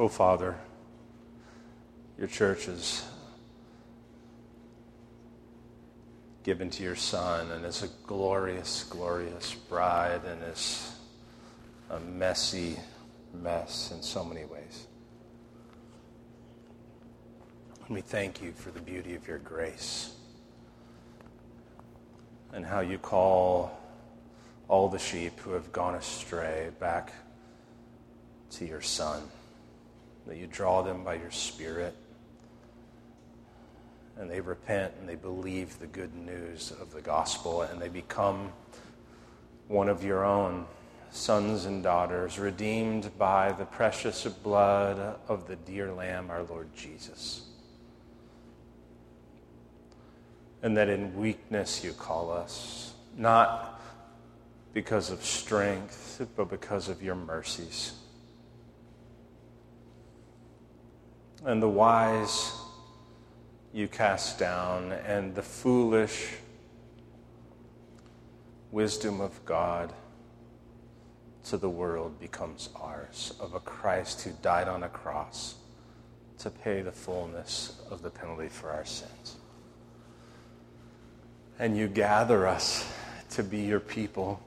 Oh, Father, your church is given to your Son and is a glorious, glorious bride and is a messy mess in so many ways. We thank you for the beauty of your grace and how you call all the sheep who have gone astray back to your Son, that you draw them by your Spirit and they repent and they believe the good news of the gospel and they become one of your own sons and daughters, redeemed by the precious blood of the dear Lamb, our Lord Jesus. And that in weakness you call us, not because of strength, but because of your mercies. And the wise you cast down, and the foolish wisdom of God to the world becomes ours, of a Christ who died on a cross to pay the fullness of the penalty for our sins. And you gather us to be your people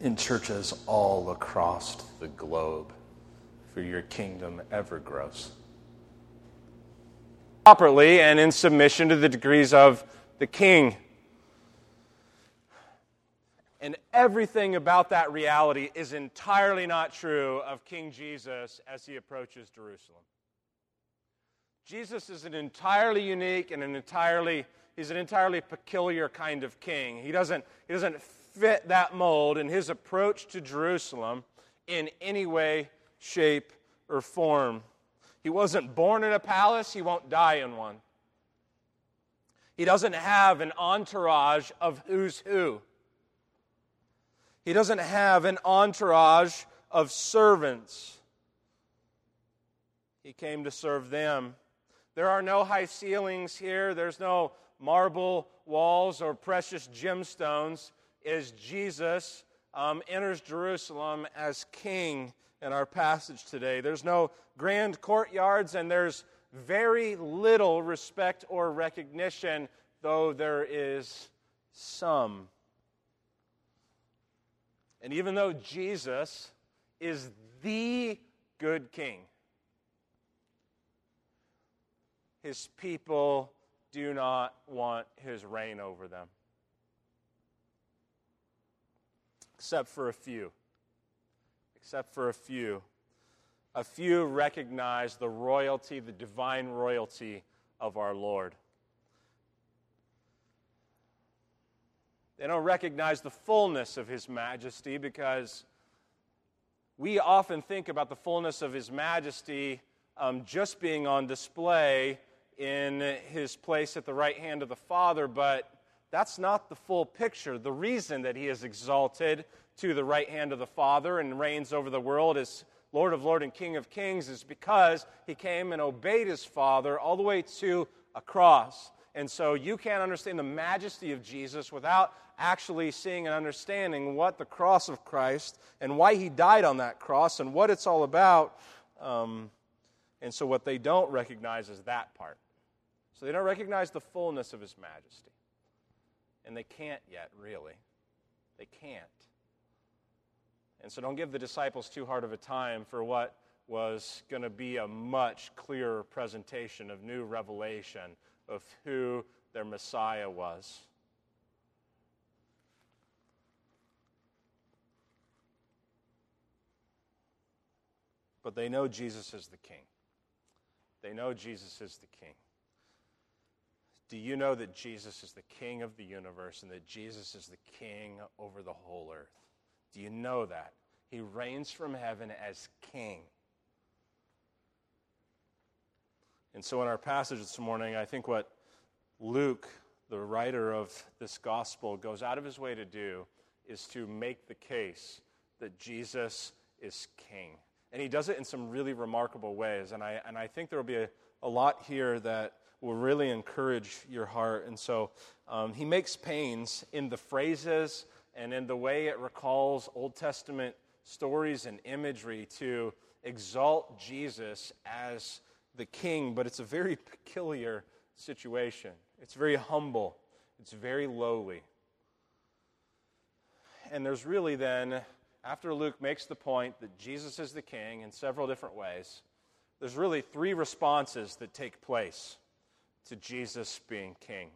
in churches all across the globe, for your kingdom ever grows properly and in submission to the degrees of the king. And everything about that reality is entirely not true of King Jesus as he approaches Jerusalem. Jesus is an entirely unique and an entirely he's an entirely peculiar kind of king. He doesn't he doesn't fit that mold in his approach to Jerusalem in any way, shape, or form. He wasn't born in a palace, he won't die in one. He doesn't have an entourage of who's who. He doesn't have an entourage of servants. He came to serve them. There are no high ceilings here, there's no marble walls or precious gemstones as Jesus um, enters Jerusalem as king in our passage today. There's no grand courtyards, and there's very little respect or recognition, though there is some. And even though Jesus is the good king, his people do not want his reign over them, except for a few except for a few. A few recognize the royalty, the divine royalty of our Lord. They don't recognize the fullness of His majesty because we often think about the fullness of His majesty um, just being on display in His place at the right hand of the Father, but that's not the full picture. The reason that He is exalted to the right hand of the Father and reigns over the world as Lord of Lords and King of Kings is because he came and obeyed his Father all the way to a cross. And so you can't understand the majesty of Jesus without actually seeing and understanding what the cross of Christ and why he died on that cross and what it's all about. Um, and so what they don't recognize is that part. So they don't recognize the fullness of his majesty. And they can't yet, really. They can't. And so don't give the disciples too hard of a time for what was going to be a much clearer presentation of new revelation of who their Messiah was. But they know Jesus is the King. They know Jesus is the King. Do you know that Jesus is the King of the universe and that Jesus is the King over the whole earth? Do you know that? He reigns from heaven as king. And so, in our passage this morning, I think what Luke, the writer of this gospel, goes out of his way to do is to make the case that Jesus is king. And he does it in some really remarkable ways. And I, and I think there will be a, a lot here that will really encourage your heart. And so um, he makes pains in the phrases and in the way it recalls Old Testament stories and imagery to exalt Jesus as the king, but it's a very peculiar situation. It's very humble, it's very lowly. And there's really then, after Luke makes the point that Jesus is the king in several different ways, there's really three responses that take place to Jesus being king.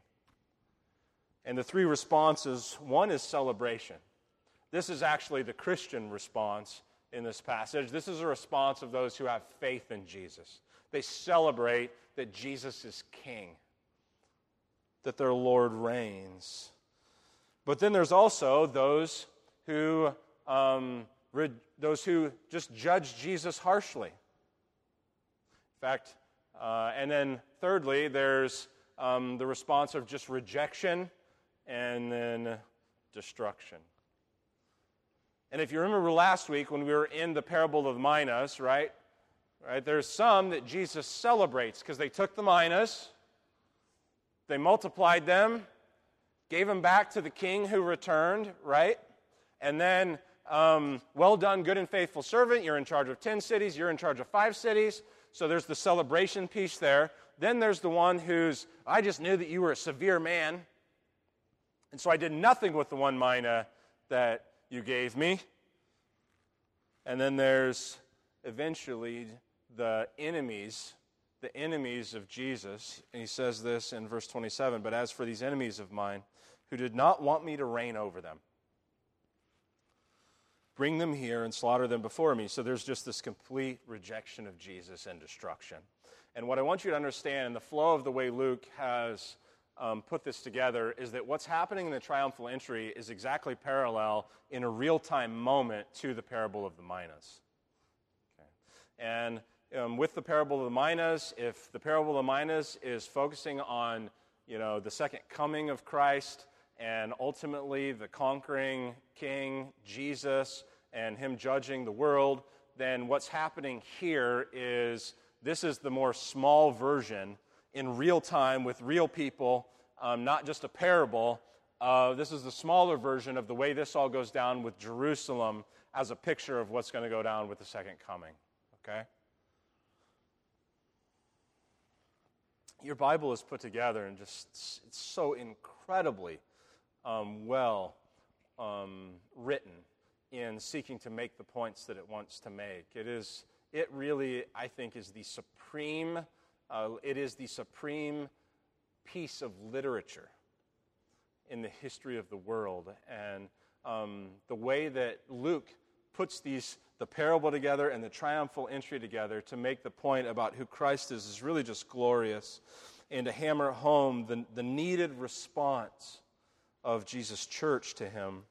And the three responses one is celebration. This is actually the Christian response in this passage. This is a response of those who have faith in Jesus. They celebrate that Jesus is king, that their Lord reigns. But then there's also those who, um, re- those who just judge Jesus harshly. In fact, uh, and then thirdly, there's um, the response of just rejection and then destruction. And if you remember last week when we were in the parable of minas, right? Right, there's some that Jesus celebrates because they took the minas, they multiplied them, gave them back to the king who returned, right? And then, um, well done, good and faithful servant. You're in charge of 10 cities, you're in charge of five cities. So there's the celebration piece there. Then there's the one who's, I just knew that you were a severe man. And so I did nothing with the one mina that you gave me. And then there's eventually the enemies, the enemies of Jesus. And he says this in verse 27 But as for these enemies of mine, who did not want me to reign over them, bring them here and slaughter them before me. So there's just this complete rejection of Jesus and destruction. And what I want you to understand in the flow of the way Luke has um, put this together is that what's happening in the triumphal entry is exactly parallel in a real time moment to the parable of the minas. Okay. And um, with the parable of the minas, if the parable of the minas is focusing on you know, the second coming of Christ and ultimately the conquering king, Jesus, and him judging the world, then what's happening here is this is the more small version in real time with real people, um, not just a parable. Uh, this is the smaller version of the way this all goes down with Jerusalem as a picture of what's going to go down with the second coming. Okay? Your Bible is put together and just it's so incredibly um, well um, written in seeking to make the points that it wants to make. It is it really, I think, is the supreme, uh, it is the supreme piece of literature in the history of the world. And um, the way that Luke puts these, the parable together and the triumphal entry together to make the point about who Christ is is really just glorious. And to hammer home the, the needed response of Jesus' church to him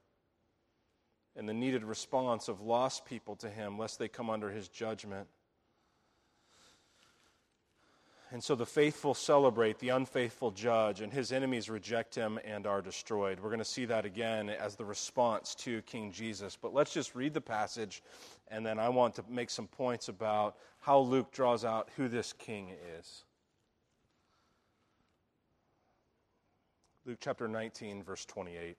and the needed response of lost people to him, lest they come under his judgment. And so the faithful celebrate, the unfaithful judge, and his enemies reject him and are destroyed. We're going to see that again as the response to King Jesus. But let's just read the passage, and then I want to make some points about how Luke draws out who this king is. Luke chapter 19, verse 28.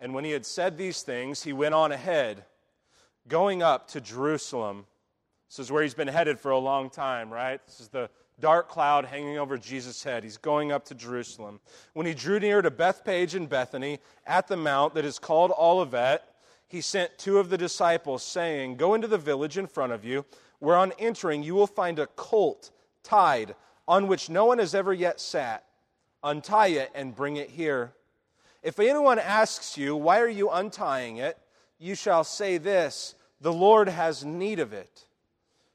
And when he had said these things, he went on ahead, going up to Jerusalem. This is where he's been headed for a long time, right? This is the dark cloud hanging over Jesus' head. He's going up to Jerusalem. When he drew near to Bethphage and Bethany, at the mount that is called Olivet, he sent two of the disciples, saying, Go into the village in front of you, where on entering you will find a colt tied, on which no one has ever yet sat. Untie it and bring it here. If anyone asks you, Why are you untying it? you shall say this The Lord has need of it.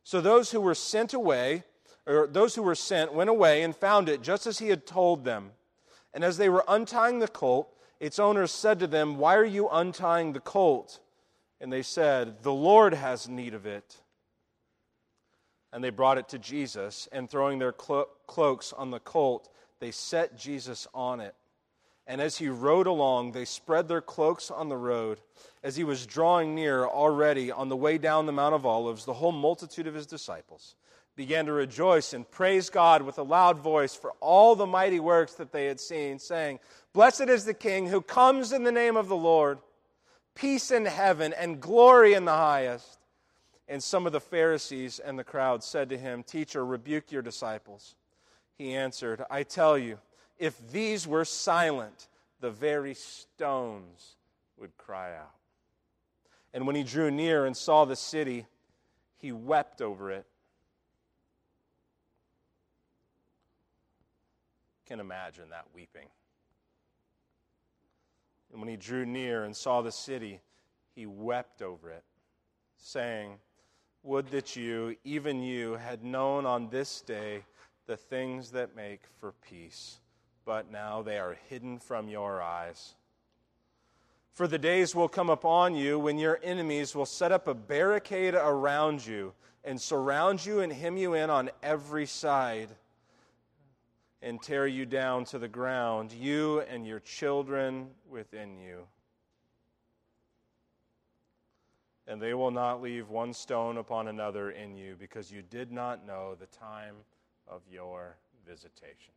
So those who were sent away, or those who were sent, went away and found it just as he had told them. And as they were untying the colt, its owners said to them, Why are you untying the colt? And they said, The Lord has need of it. And they brought it to Jesus, and throwing their clo- cloaks on the colt, they set Jesus on it. And as he rode along, they spread their cloaks on the road. As he was drawing near already on the way down the Mount of Olives, the whole multitude of his disciples began to rejoice and praise God with a loud voice for all the mighty works that they had seen, saying, Blessed is the King who comes in the name of the Lord, peace in heaven and glory in the highest. And some of the Pharisees and the crowd said to him, Teacher, rebuke your disciples. He answered, I tell you, if these were silent, the very stones would cry out. And when he drew near and saw the city, he wept over it. Can imagine that weeping. And when he drew near and saw the city, he wept over it, saying, would that you, even you, had known on this day the things that make for peace, but now they are hidden from your eyes. For the days will come upon you when your enemies will set up a barricade around you and surround you and hem you in on every side and tear you down to the ground, you and your children within you. and they will not leave one stone upon another in you, because you did not know the time of your visitation.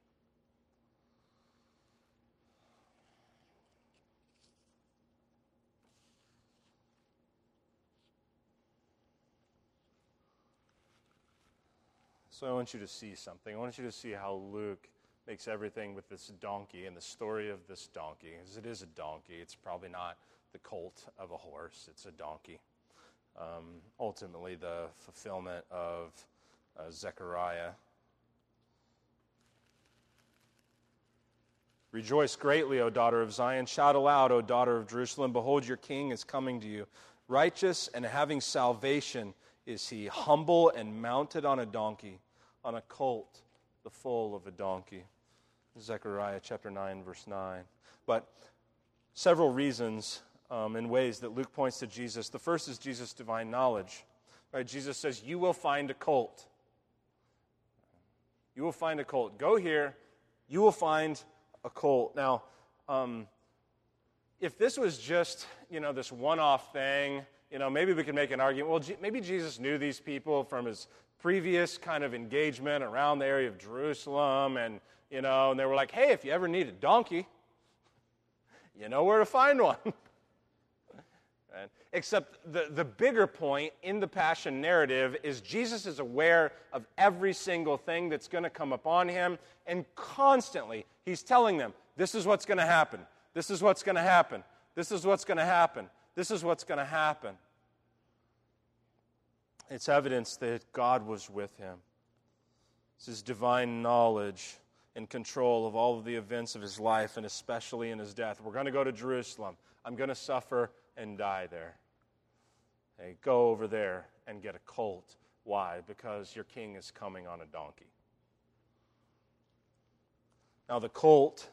So I want you to see something. I want you to see how Luke makes everything with this donkey and the story of this donkey. Because it is a donkey. It's probably not the colt of a horse, it's a donkey um, ultimately the fulfillment of uh, Zechariah. Rejoice greatly, O daughter of Zion. Shout aloud, O daughter of Jerusalem. Behold, your king is coming to you. Righteous and having salvation is he, humble and mounted on a donkey, on a colt, the foal of a donkey. Zechariah chapter 9, verse 9. But several reasons um, in ways that Luke points to Jesus. The first is Jesus' divine knowledge. Right? Jesus says, You will find a colt. You will find a colt. Go here, you will find a colt. Now, um, if this was just, you know, this one off thing, you know, maybe we could make an argument. Well, G- maybe Jesus knew these people from his previous kind of engagement around the area of Jerusalem, and, you know, and they were like, hey, if you ever need a donkey, you know where to find one. Right? Except the, the bigger point in the Passion narrative is Jesus is aware of every single thing that's going to come upon him, and constantly he's telling them, This is what's going to happen. This is what's going to happen. This is what's going to happen. This is what's going to happen. It's evidence that God was with him. It's his divine knowledge and control of all of the events of his life, and especially in his death. We're going to go to Jerusalem. I'm going to suffer and die there. Hey, go over there and get a colt. Why? Because your king is coming on a donkey. Now, the colt,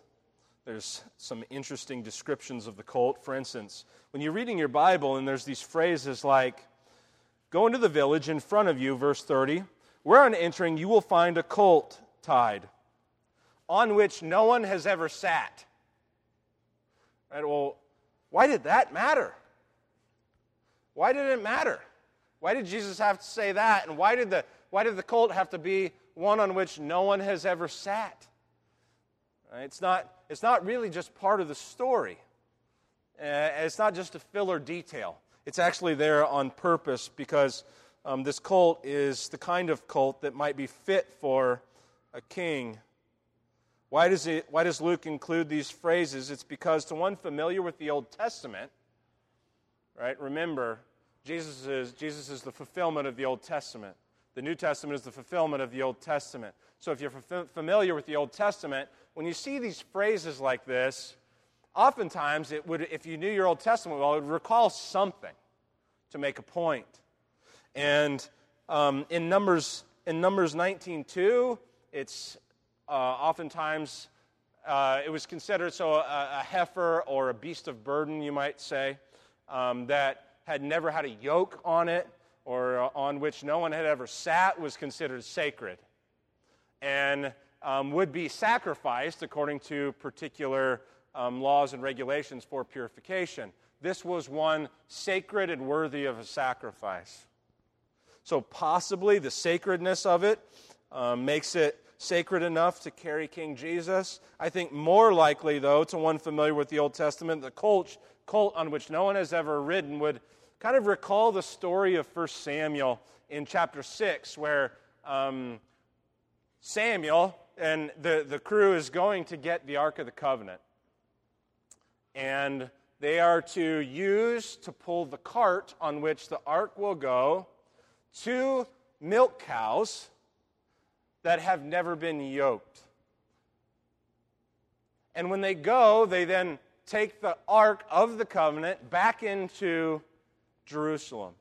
there's some interesting descriptions of the colt. For instance, when you're reading your Bible and there's these phrases like, Go into the village in front of you, verse 30, where on entering you will find a colt tied, on which no one has ever sat. Right? Well, why did that matter? Why did it matter? Why did Jesus have to say that? And why did the, why did the colt have to be one on which no one has ever sat? It's not, it's not really just part of the story. Uh, it's not just a filler detail. It's actually there on purpose because um, this colt is the kind of colt that might be fit for a king why does, it, why does Luke include these phrases? It's because to one familiar with the Old Testament, right, remember, Jesus is, Jesus is the fulfillment of the Old Testament. The New Testament is the fulfillment of the Old Testament. So if you're familiar with the Old Testament, when you see these phrases like this, oftentimes it would, if you knew your Old Testament well, it would recall something to make a point. And um, in Numbers in Numbers 19:2, it's uh, oftentimes, uh, it was considered so a, a, heifer or a beast of burden, you might say, um, that had never had a yoke on it or uh, on which no one had ever sat was considered sacred and um, would be sacrificed according to particular um, laws and regulations for purification. This was one sacred and worthy of a sacrifice. So, possibly the sacredness of it um, makes it sacred enough to carry King Jesus. I think more likely, though, to one familiar with the Old Testament, the colt, colt on which no one has ever ridden would Kind of recall the story of 1 Samuel in chapter 6, where um, Samuel and the, the crew is going to get the Ark of the Covenant. And they are to use to pull the cart on which the ark will go two milk cows that have never been yoked. And when they go, they then take the ark of the covenant back into Jerusalem,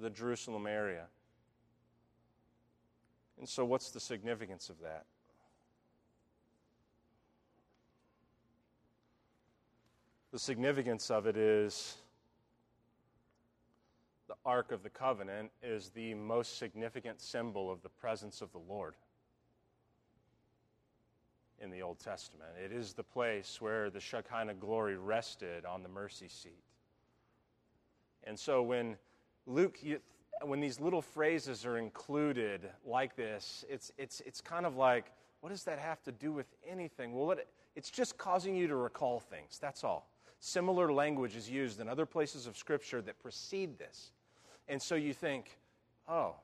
the Jerusalem area. And so, what's the significance of that? The significance of it is the Ark of the Covenant is the most significant symbol of the presence of the Lord in the Old Testament. It is the place where the Shekinah glory rested on the mercy seat. And so when Luke, when these little phrases are included like this, it's, it's, it's kind of like, what does that have to do with anything? Well, it, it's just causing you to recall things. That's all. Similar language is used in other places of Scripture that precede this. And so you think, oh,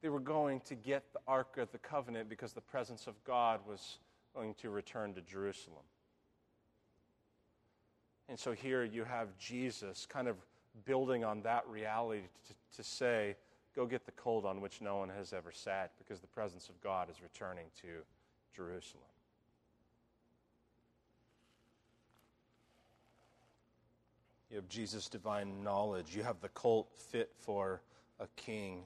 they were going to get the Ark of the Covenant because the presence of God was going to return to Jerusalem. And so here you have Jesus kind of building on that reality to, to say, go get the cold on which no one has ever sat because the presence of God is returning to Jerusalem. You have Jesus' divine knowledge. You have the colt fit for a king.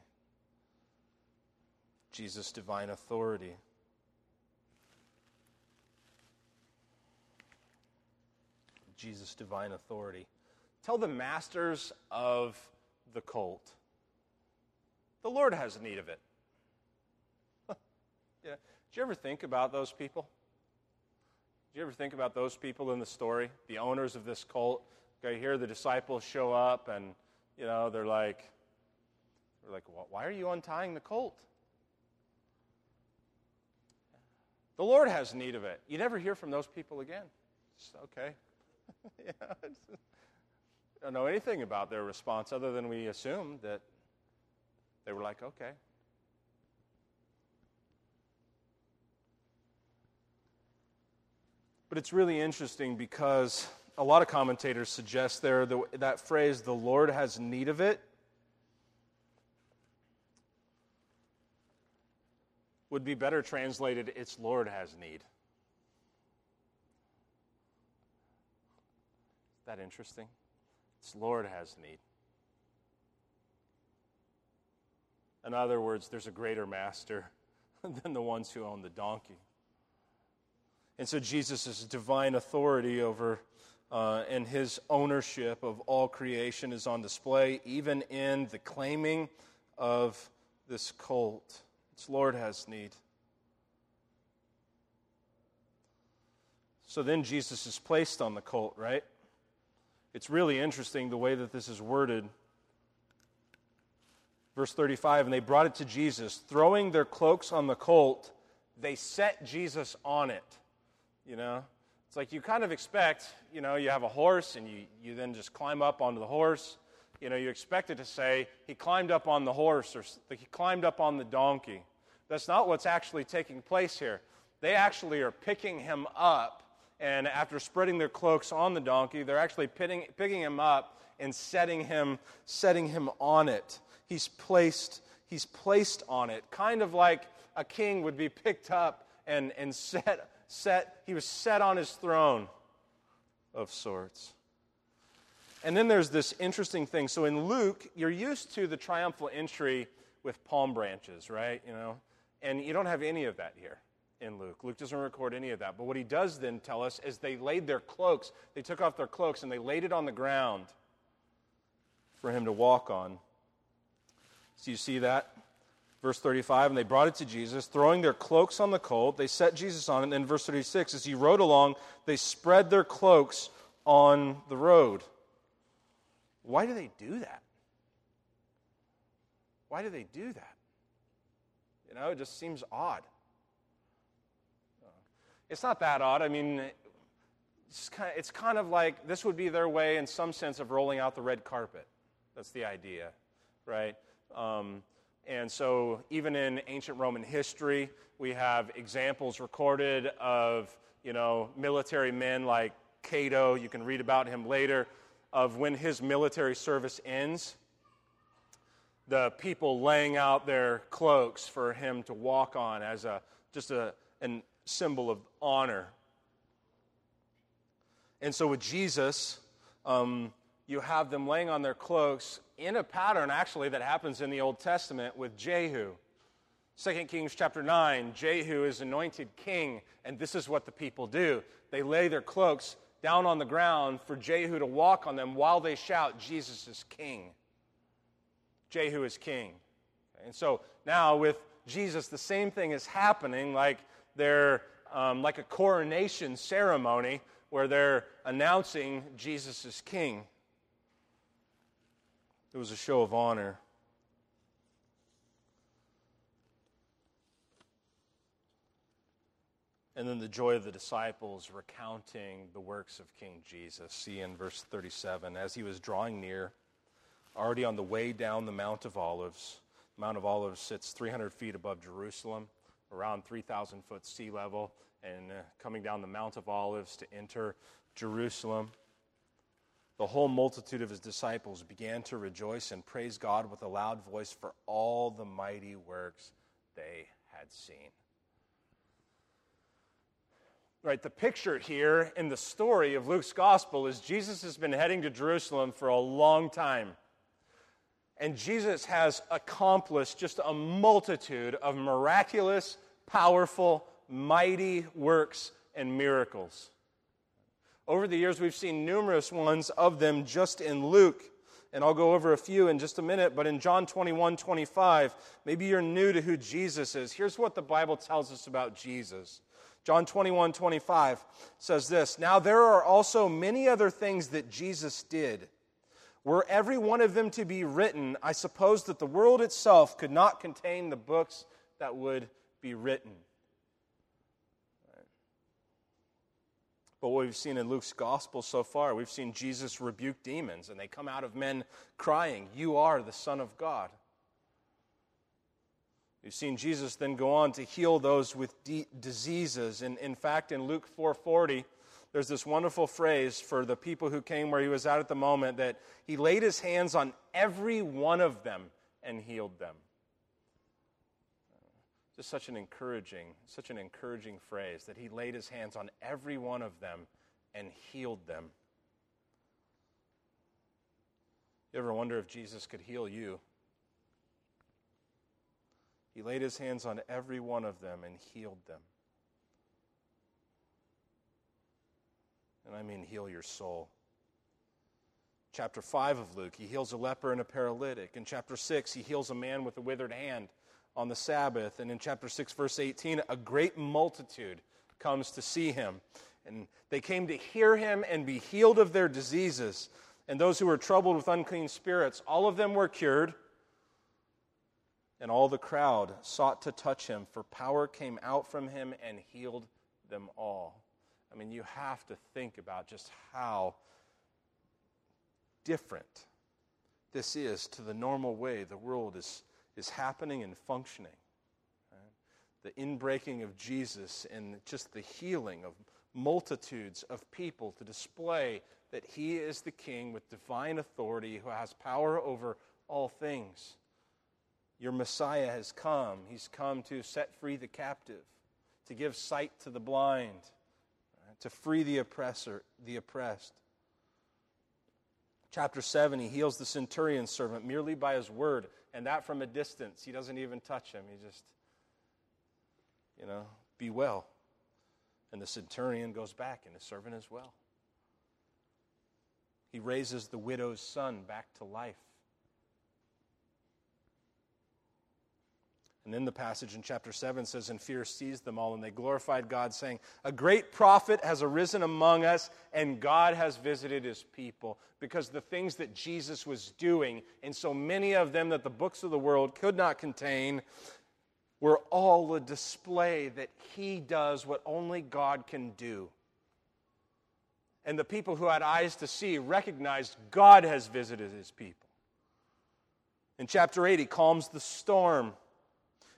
Jesus' divine authority. Jesus' divine authority. Tell the masters of the colt. The Lord has need of it. yeah. Did you ever think about those people? Did you ever think about those people in the story? The owners of this colt Okay, here the disciples show up and, you know, they're like, they're like, why are you untying the colt? The Lord has need of it. You never hear from those people again. It's okay. yeah, I don't know anything about their response other than we assume that they were like, okay. But it's really interesting because a lot of commentators suggest there the, that phrase, the Lord has need of it, would be better translated, its Lord has need. Is that interesting? Its Lord has need. In other words, there's a greater master than the ones who own the donkey. And so Jesus' divine authority over uh, and his ownership of all creation is on display, even in the claiming of this colt. Its Lord has need. So then Jesus is placed on the colt, right? It's really interesting the way that this is worded. Verse 35 And they brought it to Jesus. Throwing their cloaks on the colt, they set Jesus on it. You know? It's like you kind of expect, you know, you have a horse and you, you then just climb up onto the horse. You know, you expect it to say, he climbed up on the horse or he climbed up on the donkey. That's not what's actually taking place here. They actually are picking him up, and after spreading their cloaks on the donkey, they're actually picking, picking him up and setting him, setting him on it. He's placed, he's placed on it, kind of like a king would be picked up and, and set set, he was set on his throne of sorts. And then there's this interesting thing. So in Luke, you're used to the triumphal entry with palm branches, right? You know, and you don't have any of that here in Luke. Luke doesn't record any of that. But what he does then tell us is they laid their cloaks, they took off their cloaks and they laid it on the ground for him to walk on. So you see that? Verse 35, and they brought it to Jesus, throwing their cloaks on the colt. They set Jesus on it. And then verse 36, as he rode along, they spread their cloaks on the road. Why do they do that? Why do they do that? You know, it just seems odd. It's not that odd. I mean, it's kind, of, it's kind of like this would be their way, in some sense, of rolling out the red carpet. That's the idea, right? Um, and so, even in ancient Roman history, we have examples recorded of, you know, military men like Cato. You can read about him later, of when his military service ends, the people laying out their cloaks for him to walk on as a just a an symbol of honor. And so, with Jesus, um, you have them laying on their cloaks in a pattern actually that happens in the Old Testament with Jehu. 2 Kings chapter 9, Jehu is anointed king, and this is what the people do. They lay their cloaks down on the ground for Jehu to walk on them while they shout, Jesus is king. Jehu is king. And so now with Jesus, the same thing is happening, like they're um, like a coronation ceremony where they're announcing Jesus is king. It was a show of honor. And then the joy of the disciples recounting the works of King Jesus. See in verse 37 as he was drawing near, already on the way down the Mount of Olives. The Mount of Olives sits 300 feet above Jerusalem, around 3,000 foot sea level, and uh, coming down the Mount of Olives to enter Jerusalem the whole multitude of his disciples began to rejoice and praise God with a loud voice for all the mighty works they had seen. Right, the picture here in the story of Luke's gospel is Jesus has been heading to Jerusalem for a long time. And Jesus has accomplished just a multitude of miraculous, powerful, mighty works and miracles. Over the years, we've seen numerous ones of them just in Luke. And I'll go over a few in just a minute. But in John 21 25, maybe you're new to who Jesus is. Here's what the Bible tells us about Jesus. John 21 25 says this Now there are also many other things that Jesus did. Were every one of them to be written, I suppose that the world itself could not contain the books that would be written. But what we've seen in Luke's gospel so far, we've seen Jesus rebuke demons, and they come out of men crying, You are the Son of God. We've seen Jesus then go on to heal those with de- diseases. And in fact, in Luke 4:40, there's this wonderful phrase for the people who came where he was at at the moment that he laid his hands on every one of them and healed them. Just such an encouraging, such an encouraging phrase that he laid his hands on every one of them and healed them. You ever wonder if Jesus could heal you? He laid his hands on every one of them and healed them. And I mean, heal your soul. Chapter 5 of Luke, he heals a leper and a paralytic. In chapter 6, he heals a man with a withered hand on the Sabbath. And in chapter 6, verse 18, a great multitude comes to see him. And they came to hear him and be healed of their diseases. And those who were troubled with unclean spirits, all of them were cured. And all the crowd sought to touch him, for power came out from him and healed them all. I mean, you have to think about just how different this is to the normal way the world is is happening and functioning. The inbreaking of Jesus and just the healing of multitudes of people to display that he is the king with divine authority who has power over all things. Your Messiah has come. He's come to set free the captive, to give sight to the blind, to free the oppressor, the oppressed. Chapter 7, he heals the centurion's servant merely by his word and that from a distance. He doesn't even touch him. He just, you know, be well. And the centurion goes back, and his servant as well. He raises the widow's son back to life. And then the passage in chapter 7 says, And fear seized them all, and they glorified God, saying, A great prophet has arisen among us, and God has visited his people. Because the things that Jesus was doing, and so many of them that the books of the world could not contain, were all a display that he does what only God can do. And the people who had eyes to see recognized God has visited his people. In chapter 8, he calms the storm.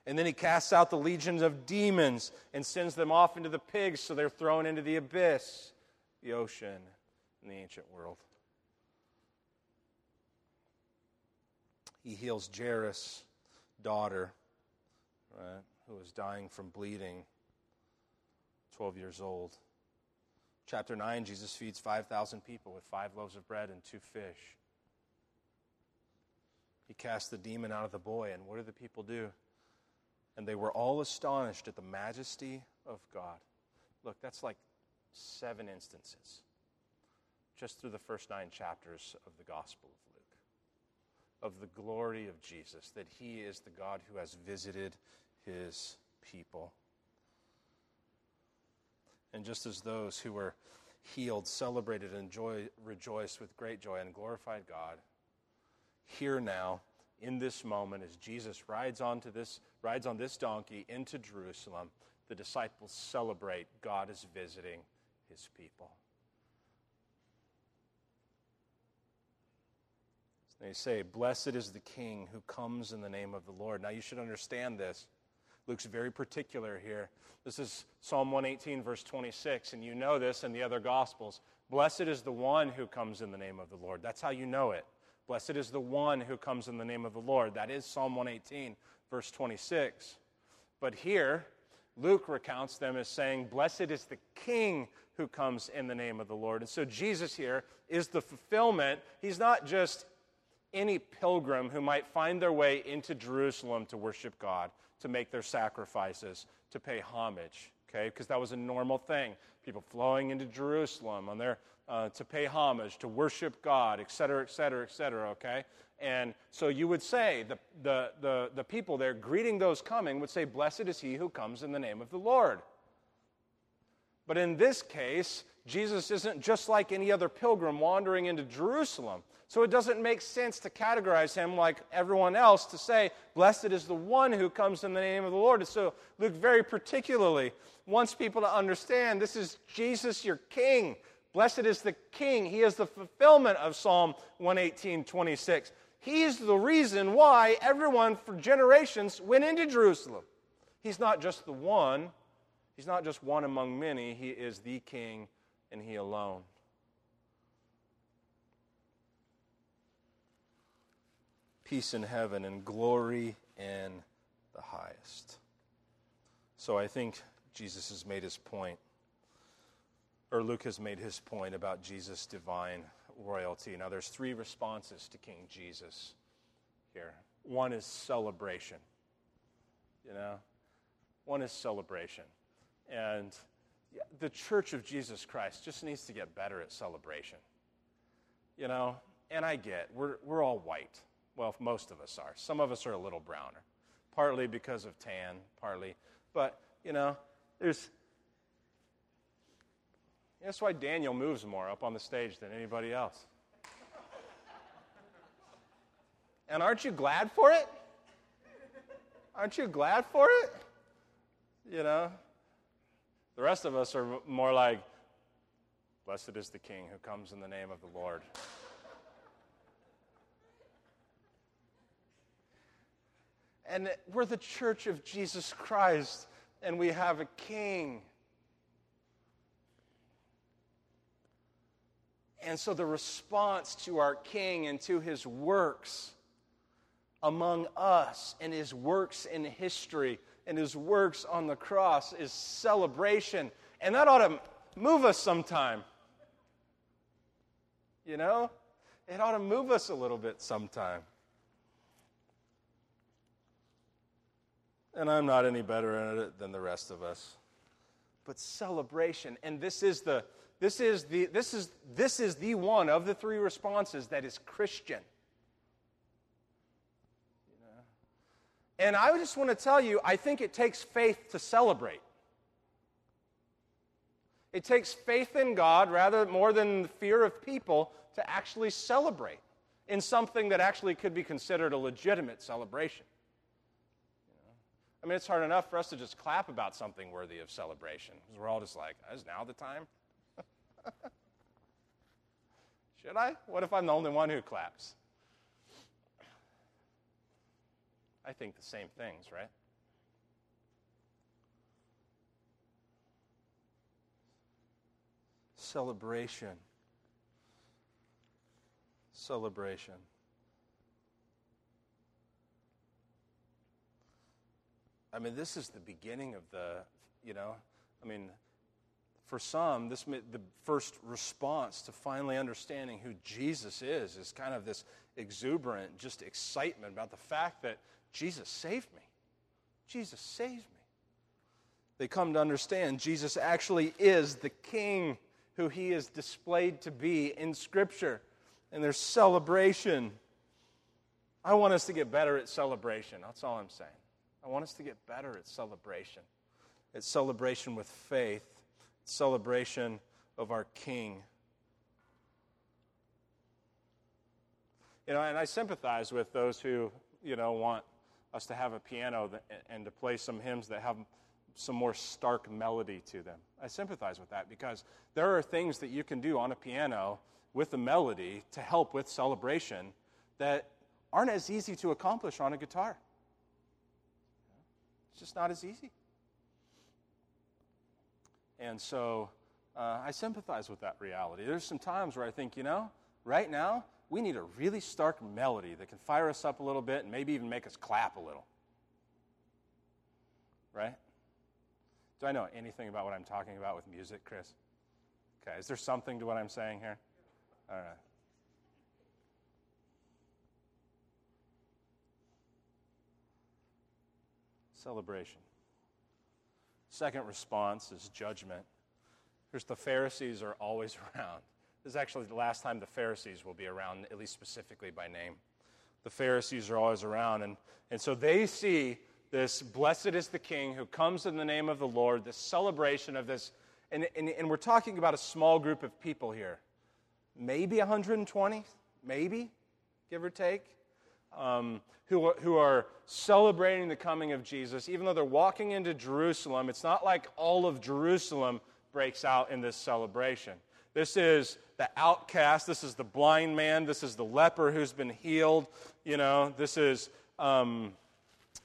And then he casts out the legions of demons and sends them off into the pigs so they're thrown into the abyss, the ocean, in the ancient world. He heals Jairus' daughter, right, who was dying from bleeding, 12 years old. Chapter 9, Jesus feeds 5,000 people with five loaves of bread and two fish. He casts the demon out of the boy, and what do the people do? And they were all astonished at the majesty of God. Look, that's like seven instances just through the first nine chapters of the Gospel of Luke of the glory of Jesus, that he is the God who has visited his people. And just as those who were healed celebrated and joy, rejoiced with great joy and glorified God, here now, in this moment, as Jesus rides onto this rides on this donkey into Jerusalem, the disciples celebrate God is visiting his people. They say, Blessed is the King who comes in the name of the Lord. Now you should understand this. Luke's very particular here. This is Psalm 118, verse 26, and you know this in the other Gospels. Blessed is the one who comes in the name of the Lord. That's how you know it. Blessed is the one who comes in the name of the Lord. That is Psalm 118, verse 26. But here, Luke recounts them as saying, Blessed is the King who comes in the name of the Lord. And so Jesus here is the fulfillment. He's not just any pilgrim who might find their way into Jerusalem to worship God, to make their sacrifices, to pay homage, okay? Because that was a normal thing. People flowing into Jerusalem on their, uh, to pay homage, to worship God, et cetera, et cetera, et cetera, okay? And so you would say, the, the, the, the people there greeting those coming would say, Blessed is he who comes in the name of the Lord. But in this case, Jesus isn't just like any other pilgrim wandering into Jerusalem. So it doesn't make sense to categorize him like everyone else to say, Blessed is the one who comes in the name of the Lord. And so Luke very particularly wants people to understand this is Jesus, your King. Blessed is the King. He is the fulfillment of Psalm 118, 26. He's the reason why everyone for generations went into Jerusalem. He's not just the one, he's not just one among many. He is the King and He alone. Peace in heaven and glory in the highest. So I think Jesus has made his point, or Luke has made his point about Jesus' divine royalty. Now, there's three responses to King Jesus here. One is celebration, you know, one is celebration. And the church of Jesus Christ just needs to get better at celebration. You know, and I get, we're, we're all white. Well, most of us are. Some of us are a little browner, partly because of tan, partly. But, you know, there's. That's why Daniel moves more up on the stage than anybody else. And aren't you glad for it? Aren't you glad for it? You know, the rest of us are more like, Blessed is the King who comes in the name of the Lord. and we're the church of Jesus Christ, and we have a King. And so the response to our King and to his works among us and his works in history and his works on the cross is celebration. And that ought to move us sometime. You know? It ought to move us a little bit sometime. And I'm not any better at it than the rest of us. But celebration, and this is the this is the this is this is the one of the three responses that is Christian. And I just want to tell you, I think it takes faith to celebrate. It takes faith in God rather more than the fear of people to actually celebrate in something that actually could be considered a legitimate celebration. I mean, it's hard enough for us to just clap about something worthy of celebration because we're all just like, is now the time? Should I? What if I'm the only one who claps? I think the same things, right? Celebration. Celebration. I mean, this is the beginning of the, you know, I mean, for some, this the first response to finally understanding who Jesus is is kind of this exuberant, just excitement about the fact that Jesus saved me. Jesus saved me. They come to understand Jesus actually is the King who he is displayed to be in Scripture. And there's celebration. I want us to get better at celebration. That's all I'm saying. I want us to get better at celebration. It's celebration with faith, celebration of our King. You know, and I sympathize with those who, you know, want us to have a piano that, and to play some hymns that have some more stark melody to them. I sympathize with that because there are things that you can do on a piano with a melody to help with celebration that aren't as easy to accomplish on a guitar. It's just not as easy. And so uh, I sympathize with that reality. There's some times where I think, you know, right now, we need a really stark melody that can fire us up a little bit and maybe even make us clap a little. Right? Do I know anything about what I'm talking about with music, Chris? Okay, is there something to what I'm saying here? All right. Celebration. Second response is judgment. Here's the Pharisees are always around. This is actually the last time the Pharisees will be around, at least specifically by name. The Pharisees are always around. And, and so they see this blessed is the King who comes in the name of the Lord, this celebration of this. And, and, and we're talking about a small group of people here. Maybe 120, maybe, give or take, um, who, who are celebrating the coming of Jesus. Even though they're walking into Jerusalem, it's not like all of Jerusalem breaks out in this celebration. This is the outcast. This is the blind man. This is the leper who's been healed. You know, this is um,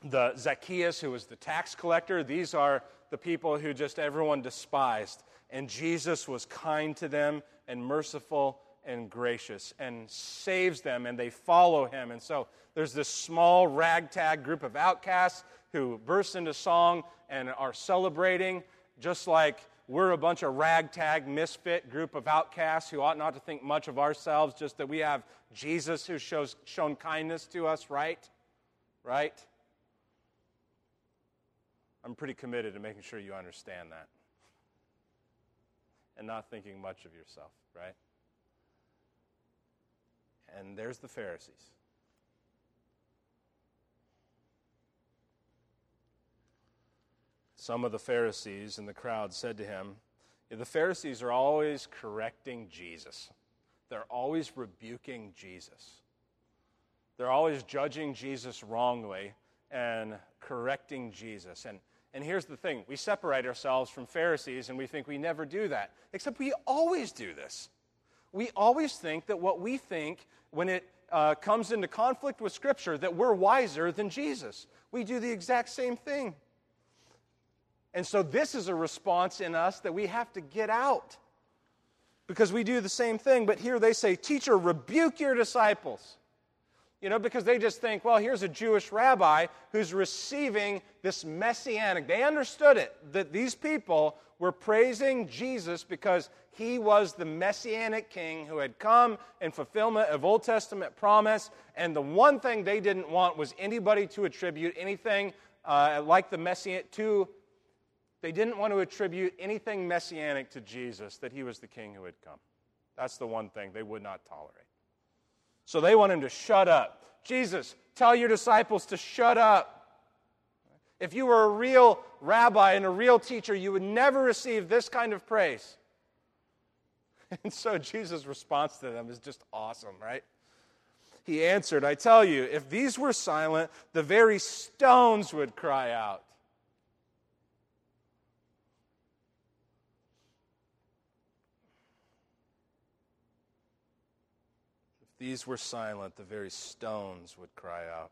the Zacchaeus, who was the tax collector. These are the people who just everyone despised. And Jesus was kind to them and merciful and gracious and saves them, and they follow him. And so there's this small ragtag group of outcasts who burst into song and are celebrating, just like we're a bunch of ragtag, misfit group of outcasts who ought not to think much of ourselves, just that we have Jesus who shows shown kindness to us, right? Right? I'm pretty committed to making sure you understand that and not thinking much of yourself, right? And there's the Pharisees. Some of the Pharisees in the crowd said to him, The Pharisees are always correcting Jesus. They're always rebuking Jesus. They're always judging Jesus wrongly and correcting Jesus. And, and here's the thing we separate ourselves from Pharisees and we think we never do that, except we always do this. We always think that what we think when it uh, comes into conflict with Scripture, that we're wiser than Jesus. We do the exact same thing. And so this is a response in us that we have to get out because we do the same thing. But here they say, Teacher, rebuke your disciples. You know, because they just think, well, here's a Jewish rabbi who's receiving this messianic. They understood it, that these people were praising Jesus because he was the messianic king who had come in fulfillment of Old Testament promise. And the one thing they didn't want was anybody to attribute anything uh, like the messianic to they didn't want to attribute anything messianic to Jesus, that he was the king who had come. That's the one thing they would not tolerate. So they want him to shut up. Jesus, tell your disciples to shut up. If you were a real rabbi and a real teacher, you would never receive this kind of praise. And so Jesus' response to them is just awesome, right? He answered, I tell you, if these were silent, the very stones would cry out. These were silent, the very stones would cry out.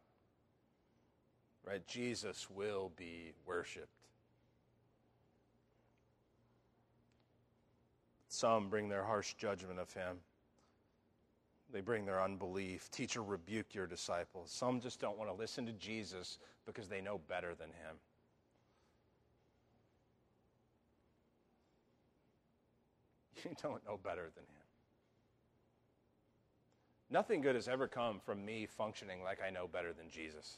Right? Jesus will be worshiped. Some bring their harsh judgment of him. They bring their unbelief. Teacher, rebuke your disciples. Some just don't want to listen to Jesus because they know better than him. You don't know better than him. Nothing good has ever come from me functioning like I know better than Jesus.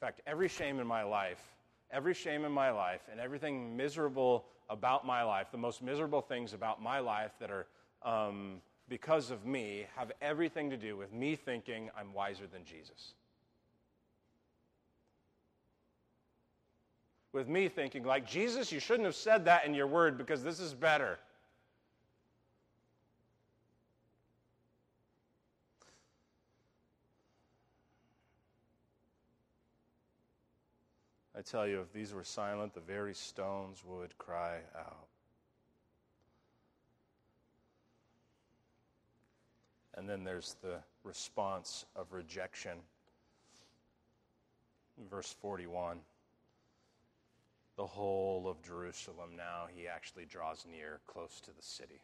In fact, every shame in my life, every shame in my life, and everything miserable about my life, the most miserable things about my life that are um, because of me, have everything to do with me thinking I'm wiser than Jesus. With me thinking, like, Jesus, you shouldn't have said that in your word because this is better. I tell you, if these were silent, the very stones would cry out. And then there's the response of rejection. Verse 41 the whole of Jerusalem now, he actually draws near close to the city.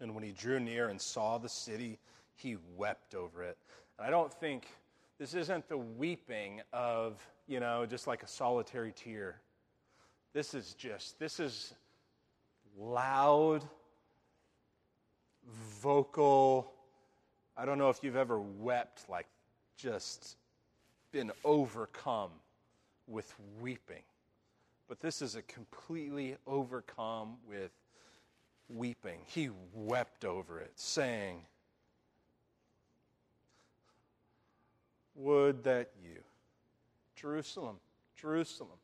And when he drew near and saw the city, he wept over it. And I don't think this isn't the weeping of, you know, just like a solitary tear. This is just, this is loud, vocal. I don't know if you've ever wept, like just been overcome with weeping. But this is a completely overcome with weeping. He wept over it, saying, Would that you, Jerusalem, Jerusalem,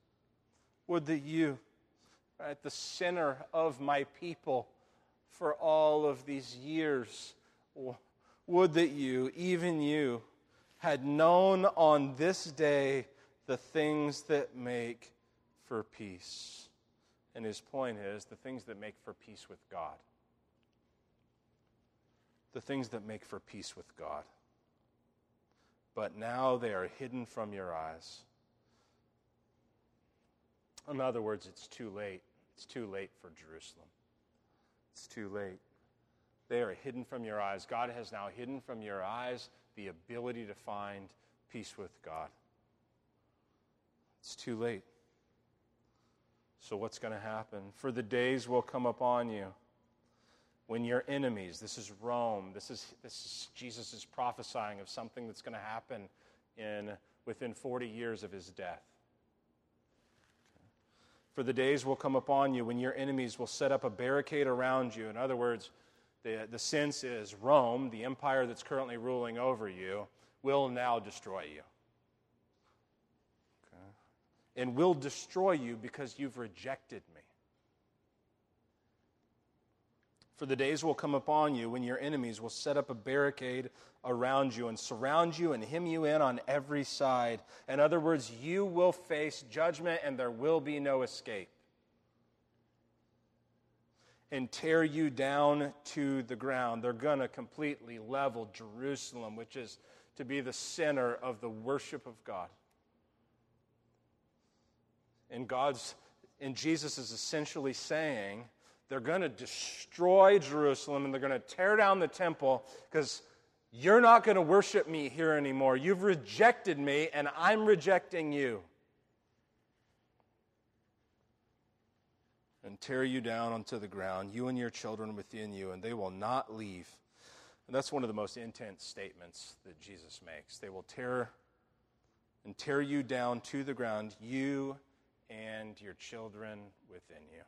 would that you, at the center of my people for all of these years, would that you, even you, had known on this day the things that make for peace. And his point is the things that make for peace with God. The things that make for peace with God but now they are hidden from your eyes. In other words, it's too late. It's too late for Jerusalem. It's too late. They are hidden from your eyes. God has now hidden from your eyes the ability to find peace with God. It's too late. So, what's going to happen? For the days will come upon you when your enemies, this is Rome, this is, this is Jesus is prophesying of something that's going to happen in, within 40 years of his death. For the days will come upon you when your enemies will set up a barricade around you. In other words, the, the sense is Rome, the empire that's currently ruling over you, will now destroy you. Okay. And will destroy you because you've rejected. For the days will come upon you when your enemies will set up a barricade around you and surround you and hem you in on every side. In other words, you will face judgment and there will be no escape. And tear you down to the ground. They're going to completely level Jerusalem, which is to be the center of the worship of God. And God's and Jesus is essentially saying they're going to destroy Jerusalem and they're going to tear down the temple because you're not going to worship me here anymore. You've rejected me and I'm rejecting you. And tear you down onto the ground, you and your children within you, and they will not leave. And that's one of the most intense statements that Jesus makes. They will tear and tear you down to the ground, you and your children within you.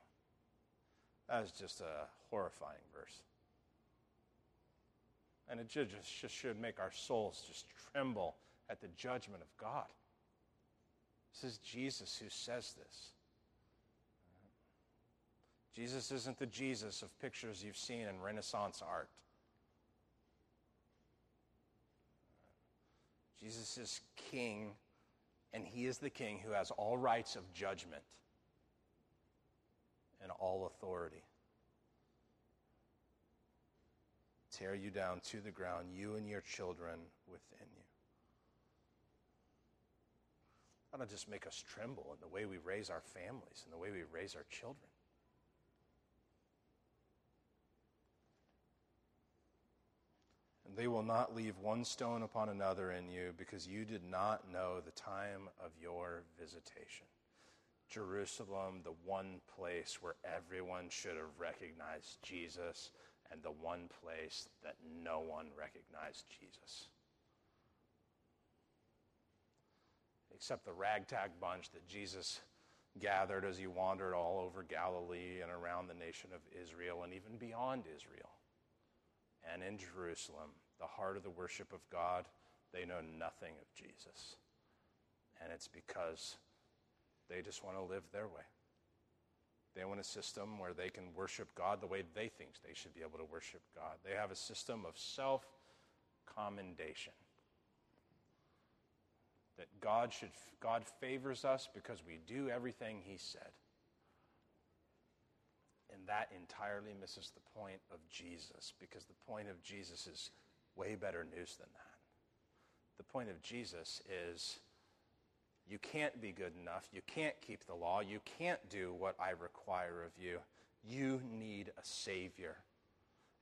That is just a horrifying verse. And it just, just should make our souls just tremble at the judgment of God. This is Jesus who says this. Jesus isn't the Jesus of pictures you've seen in Renaissance art. Jesus is king, and he is the king who has all rights of judgment and all authority. tear you down to the ground, you and your children within you. That'll just make us tremble in the way we raise our families and the way we raise our children. And they will not leave one stone upon another in you because you did not know the time of your visitation. Jerusalem, the one place where everyone should have recognized Jesus, and the one place that no one recognized Jesus. Except the ragtag bunch that Jesus gathered as he wandered all over Galilee and around the nation of Israel and even beyond Israel. And in Jerusalem, the heart of the worship of God, they know nothing of Jesus. And it's because they just want to live their way. They want a system where they can worship God the way they think they should be able to worship God. They have a system of self commendation. That God should God favors us because we do everything he said. And that entirely misses the point of Jesus because the point of Jesus is way better news than that. The point of Jesus is you can't be good enough. You can't keep the law. You can't do what I require of you. You need a Savior.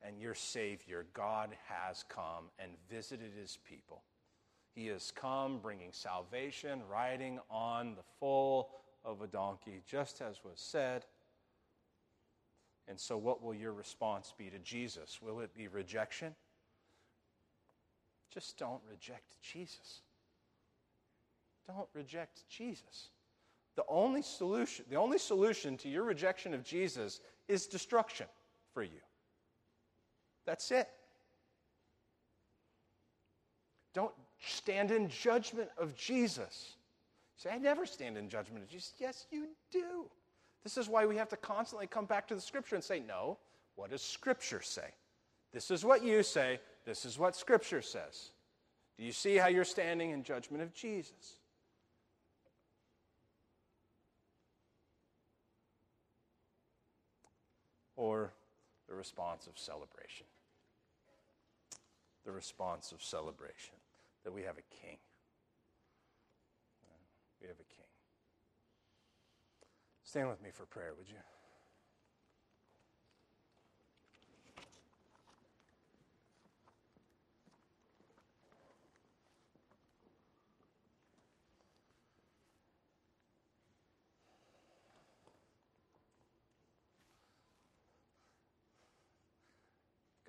And your Savior, God, has come and visited his people. He has come bringing salvation, riding on the foal of a donkey, just as was said. And so, what will your response be to Jesus? Will it be rejection? Just don't reject Jesus. Don't reject Jesus. The only solution, the only solution to your rejection of Jesus is destruction for you. That's it. Don't stand in judgment of Jesus. Say, I never stand in judgment of Jesus. Yes, you do. This is why we have to constantly come back to the Scripture and say, No, what does Scripture say? This is what you say, this is what Scripture says. Do you see how you're standing in judgment of Jesus? Or the response of celebration. The response of celebration that we have a king. We have a king. Stand with me for prayer, would you?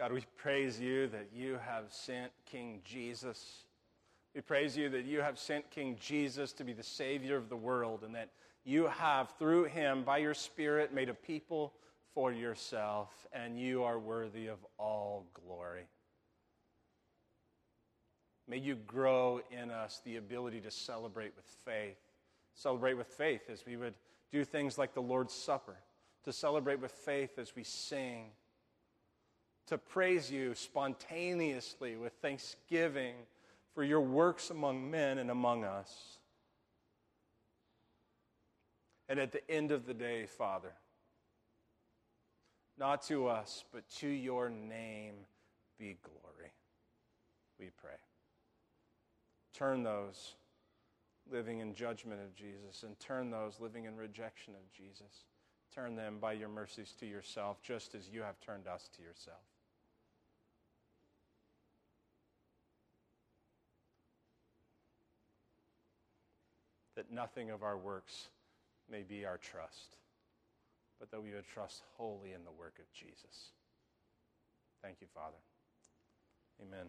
God, we praise you that you have sent King Jesus. We praise you that you have sent King Jesus to be the Savior of the world and that you have, through him, by your Spirit, made a people for yourself, and you are worthy of all glory. May you grow in us the ability to celebrate with faith. Celebrate with faith as we would do things like the Lord's Supper, to celebrate with faith as we sing to praise you spontaneously with thanksgiving for your works among men and among us. And at the end of the day, Father, not to us, but to your name be glory, we pray. Turn those living in judgment of Jesus and turn those living in rejection of Jesus. Turn them by your mercies to yourself, just as you have turned us to yourself. That nothing of our works may be our trust, but that we would trust wholly in the work of Jesus. Thank you, Father. Amen.